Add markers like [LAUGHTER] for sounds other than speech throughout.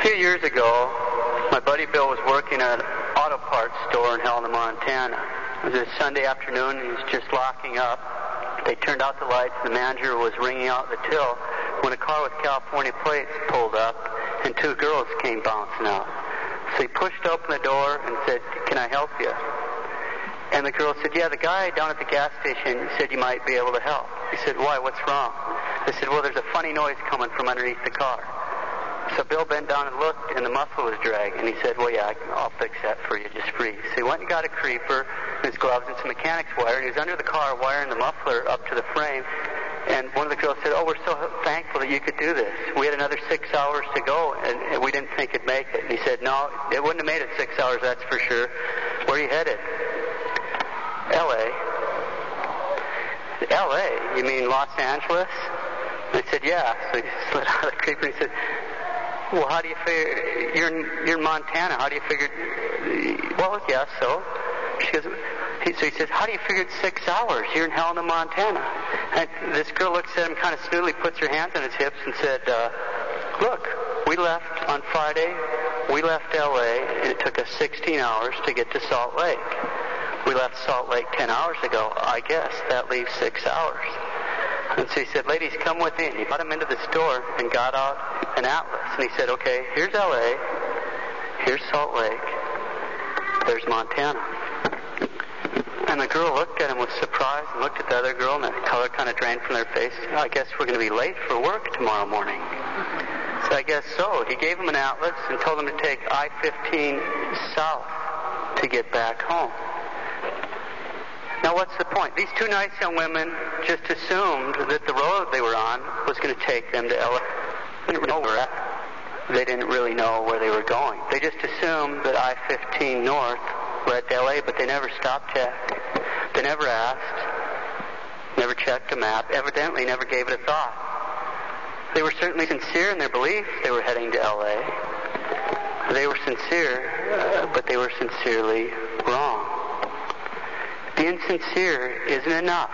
A few years ago, my buddy Bill was working at an auto parts store in Helena, Montana. It was a Sunday afternoon, and he was just locking up. They turned out the lights, and the manager was ringing out the till when a car with California plates pulled up, and two girls came bouncing out. So he pushed open the door and said, Can I help you? And the girl said, Yeah, the guy down at the gas station said you might be able to help. He said, Why? What's wrong? They said, Well, there's a funny noise coming from underneath the car. So Bill bent down and looked, and the muffler was dragging. And he said, Well, yeah, I'll fix that for you just free. So he went and got a creeper, his gloves, and some mechanic's wire, and he was under the car wiring the muffler up to the frame. And one of the girls said, Oh, we're so thankful that you could do this. We had another six hours to go, and we didn't think it'd make it. And he said, No, it wouldn't have made it six hours, that's for sure. Where are you headed? L.A. L.A.? You mean Los Angeles? And I said, Yeah. So he [LAUGHS] slid out of the creeper and he said, well, how do you figure you're in, you're in Montana? How do you figure? Well, yeah, so she goes. He, so he says, how do you figure it's six hours? You're in Helena, Montana. And this girl looks at him kind of snootily, puts her hands on his hips, and said, uh, look, we left on Friday. We left L.A. and it took us 16 hours to get to Salt Lake. We left Salt Lake 10 hours ago. I guess that leaves six hours. And so he said, ladies, come within. He brought him into the store and got out an atlas. And he said, okay, here's L.A., here's Salt Lake, there's Montana. And the girl looked at him with surprise and looked at the other girl, and the color kind of drained from their face. I guess we're going to be late for work tomorrow morning. So I guess so. He gave them an atlas and told them to take I-15 south to get back home. Now, what's the point? These two nice young women just assumed that the road they were on was going to take them to LA. They didn't where They didn't really know where they were going. They just assumed that I-15 north led to LA, but they never stopped checked. They never asked, never checked a map, evidently never gave it a thought. They were certainly sincere in their belief they were heading to LA. They were sincere, but they were sincerely wrong. Being sincere isn't enough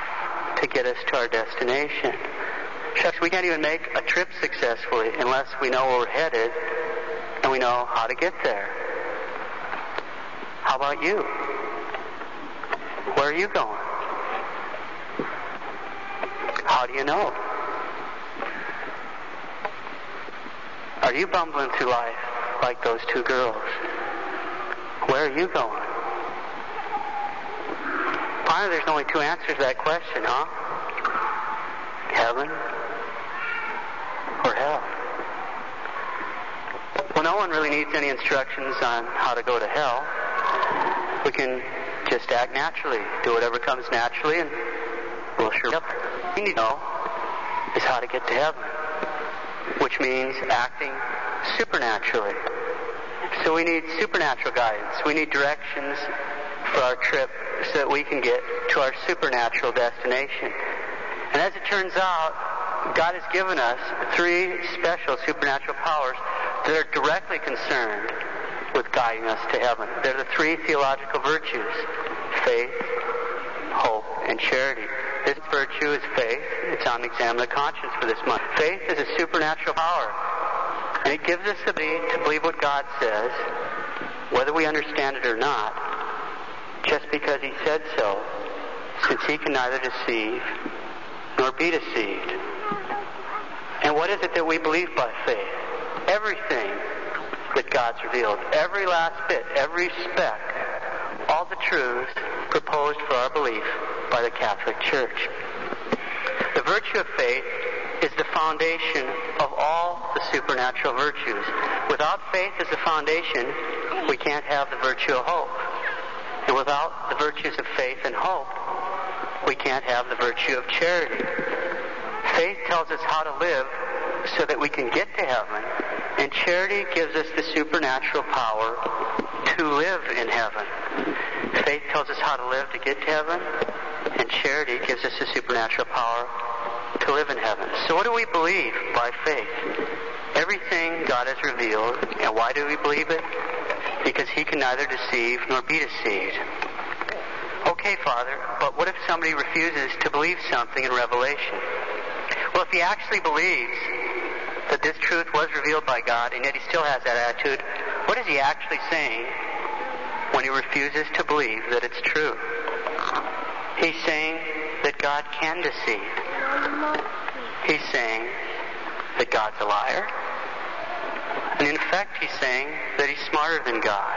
to get us to our destination. Shucks, we can't even make a trip successfully unless we know where we're headed and we know how to get there. How about you? Where are you going? How do you know? Are you bumbling through life like those two girls? Where are you going? Finally, there's only two answers to that question, huh? Heaven or hell? Well, no one really needs any instructions on how to go to hell. We can just act naturally, do whatever comes naturally, and we'll sure up. We need to know is how to get to heaven, which means acting supernaturally. So we need supernatural guidance. We need directions for our trip so that we can get to our supernatural destination. And as it turns out, God has given us three special supernatural powers that are directly concerned with guiding us to heaven. They're the three theological virtues faith, hope, and charity. This virtue is faith. It's on the exam of the conscience for this month. Faith is a supernatural power. And it gives us the ability to believe what God says, whether we understand it or not, just because He said so, since He can neither deceive nor be deceived. And what is it that we believe by faith? Everything that God's revealed, every last bit, every speck, all the truths proposed for our belief by the Catholic Church. The virtue of faith is the foundation of all the supernatural virtues. Without faith as the foundation, we can't have the virtue of hope. And without the virtues of faith and hope, we can't have the virtue of charity. Faith tells us how to live so that we can get to heaven, and charity gives us the supernatural power to live in heaven. Faith tells us how to live to get to heaven, and charity gives us the supernatural power to live in heaven. So what do we believe by faith? Everything God has revealed. And why do we believe it? Because he can neither deceive nor be deceived. Okay, Father, but what if somebody refuses to believe something in Revelation? Well, if he actually believes that this truth was revealed by God, and yet he still has that attitude, what is he actually saying when he refuses to believe that it's true? He's saying that God can deceive. He's saying that God's a liar. And in fact, he's saying that he's smarter than God.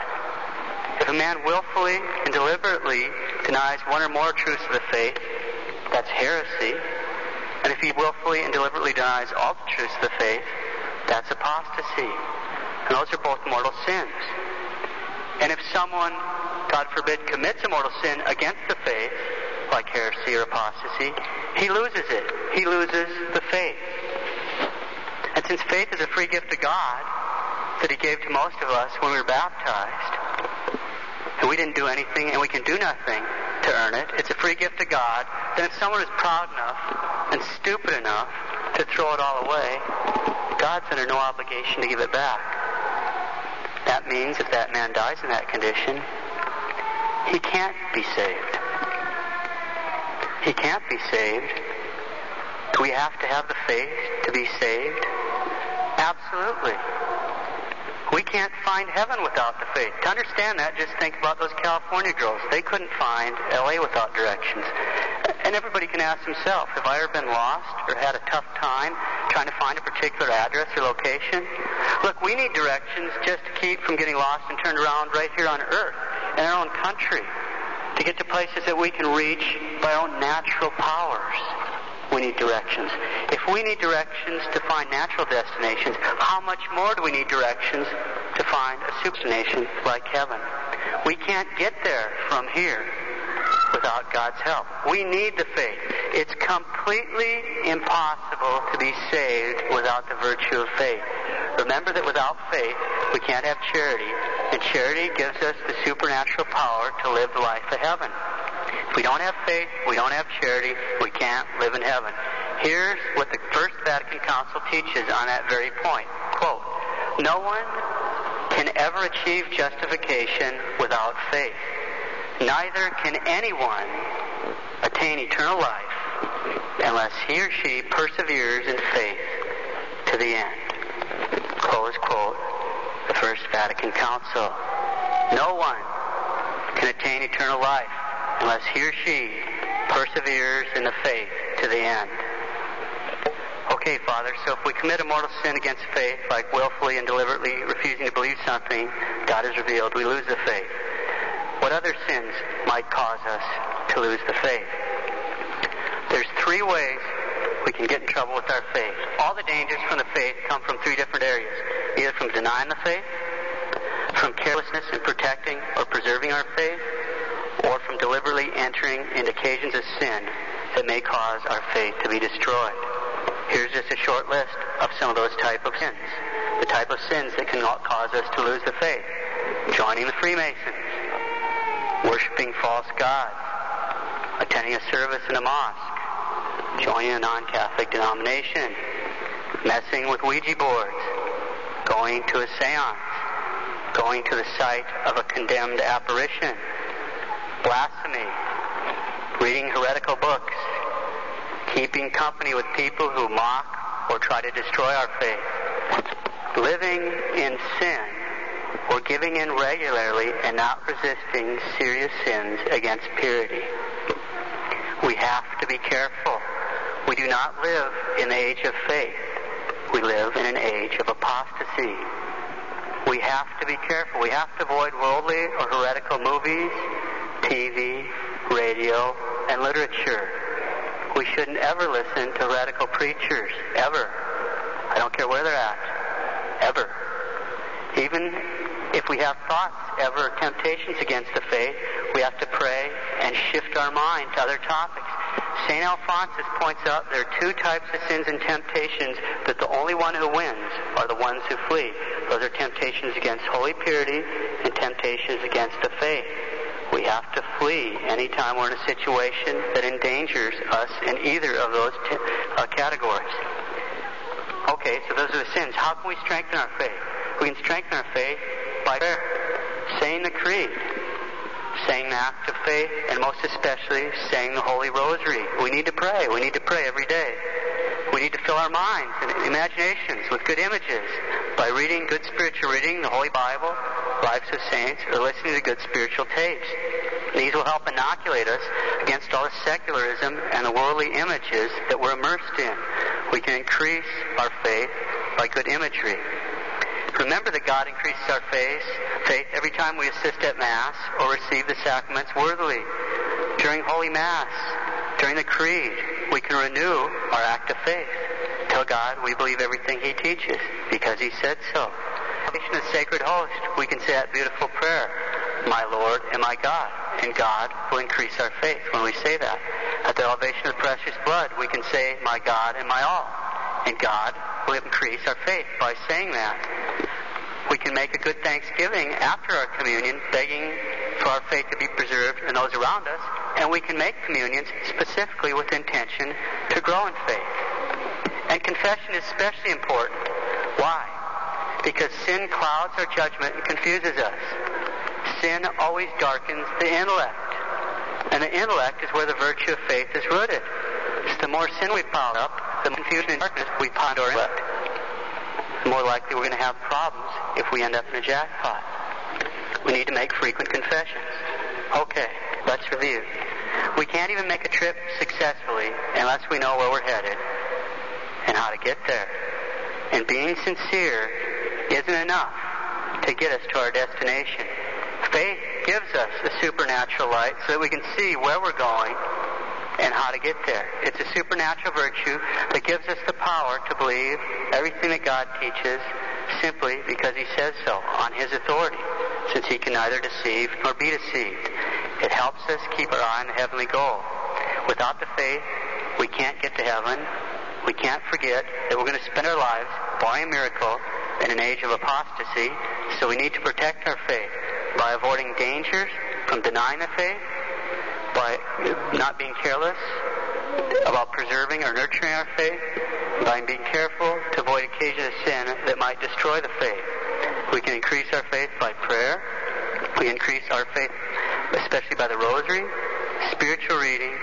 If a man willfully and deliberately denies one or more truths of the faith, that's heresy. And if he willfully and deliberately denies all the truths of the faith, that's apostasy. And those are both mortal sins. And if someone, God forbid, commits a mortal sin against the faith, like heresy or apostasy, he loses it. He loses the faith. And since faith is a free gift of God that he gave to most of us when we were baptized, and we didn't do anything and we can do nothing to earn it, it's a free gift of God, then if someone is proud enough and stupid enough to throw it all away, God's under no obligation to give it back. That means if that man dies in that condition, he can't be saved. He can't be saved. Do we have to have the faith to be saved? Absolutely. Can't find heaven without the faith. To understand that, just think about those California girls. They couldn't find LA without directions. And everybody can ask himself, have I ever been lost or had a tough time trying to find a particular address or location? Look, we need directions just to keep from getting lost and turned around right here on earth in our own country to get to places that we can reach by our own natural powers. We need directions. If we need directions to find natural destinations, how much more do we need directions to find a super nation like heaven? We can't get there from here without God's help. We need the faith. It's completely impossible to be saved without the virtue of faith. Remember that without faith, we can't have charity, and charity gives us the supernatural power to live the life of heaven. If we don't have faith, we don't have charity, we can't live in heaven. Here's what the First Vatican Council teaches on that very point. Quote, no one can ever achieve justification without faith. Neither can anyone attain eternal life unless he or she perseveres in faith to the end. Close quote. The First Vatican Council. No one can attain eternal life unless he or she perseveres in the faith to the end. Okay, Father, so if we commit a mortal sin against faith, like willfully and deliberately refusing to believe something God has revealed, we lose the faith. What other sins might cause us to lose the faith? There's three ways we can get in trouble with our faith. All the dangers from the faith come from three different areas. Either from denying the faith, from carelessness in protecting or preserving our faith, or from deliberately entering into occasions of sin that may cause our faith to be destroyed. Here's just a short list of some of those type of sins. The type of sins that can cause us to lose the faith. Joining the Freemasons, worshiping false gods, attending a service in a mosque, joining a non-Catholic denomination, messing with Ouija boards, going to a seance, going to the site of a condemned apparition, blasphemy, reading heretical books, keeping company with people who mock or try to destroy our faith, living in sin, or giving in regularly and not resisting serious sins against purity. We have to be careful. We do not live in the age of faith. We live in an age of apostasy. We have to be careful. We have to avoid worldly or heretical movies, TV, radio, and literature. We shouldn't ever listen to heretical preachers, ever. I don't care where they're at, ever. Even if we have thoughts, ever, temptations against the faith, we have to pray and shift our mind to other topics. St. Alphonsus points out there are two types of sins and temptations that the only one who wins are the ones who flee. Those are temptations against holy purity and temptations against the faith. We have to flee anytime we're in a situation that endangers us in either of those t- uh, categories. Okay, so those are the sins. How can we strengthen our faith? We can strengthen our faith by prayer, saying the creed, saying the act of faith, and most especially saying the Holy Rosary. We need to pray. We need to pray every day. We need to fill our minds and imaginations with good images by reading good spiritual reading, the Holy Bible, Lives of Saints, or listening to good spiritual tapes. These will help inoculate us against all secularism and the worldly images that we're immersed in. We can increase our faith by good imagery. Remember that God increases our faith, faith every time we assist at Mass or receive the sacraments worthily. During Holy Mass, during the Creed, we can renew our act of faith. Tell God we believe everything He teaches because He said so. In the sacred host, we can say that beautiful prayer, My Lord and my God, and God will increase our faith when we say that. At the elevation of the precious blood, we can say, My God and my all, and God will increase our faith by saying that. We can make a good thanksgiving after our communion, begging for our faith to be preserved and those around us, and we can make communions specifically with intention to grow in faith. And confession is especially important. Why? Because sin clouds our judgment and confuses us. Sin always darkens the intellect. And the intellect is where the virtue of faith is rooted. The more sin we pile up, the more confusion and darkness we pile our intellect. The more likely we're going to have problems if we end up in a jackpot. We need to make frequent confessions. Okay, let's review. We can't even make a trip successfully unless we know where we're headed and how to get there. And being sincere isn't enough to get us to our destination. Faith gives us a supernatural light so that we can see where we're going and how to get there. It's a supernatural virtue that gives us the power to believe everything that God teaches simply because He says so on His authority, since He can neither deceive nor be deceived. It helps us keep our eye on the heavenly goal. Without the faith, we can't get to heaven. We can't forget that we're going to spend our lives, barring a miracle, in an age of apostasy, so we need to protect our faith by avoiding dangers from denying the faith, by not being careless about preserving or nurturing our faith, by being careful to avoid occasions of sin that might destroy the faith. We can increase our faith by prayer. We increase our faith especially by the rosary, spiritual reading,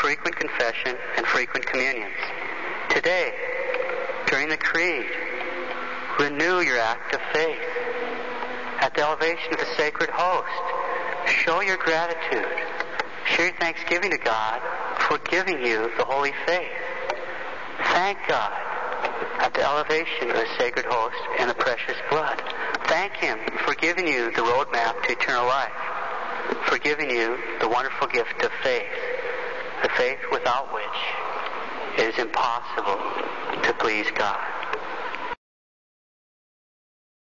frequent confession, and frequent communions. Today, during the Creed, renew your act of faith. At the elevation of the sacred host, show your gratitude. Show your thanksgiving to God for giving you the holy faith. Thank God at the elevation of the sacred host and the precious blood. Thank Him for giving you the roadmap to eternal life, for giving you the wonderful gift of faith, the faith without which it is impossible to please God.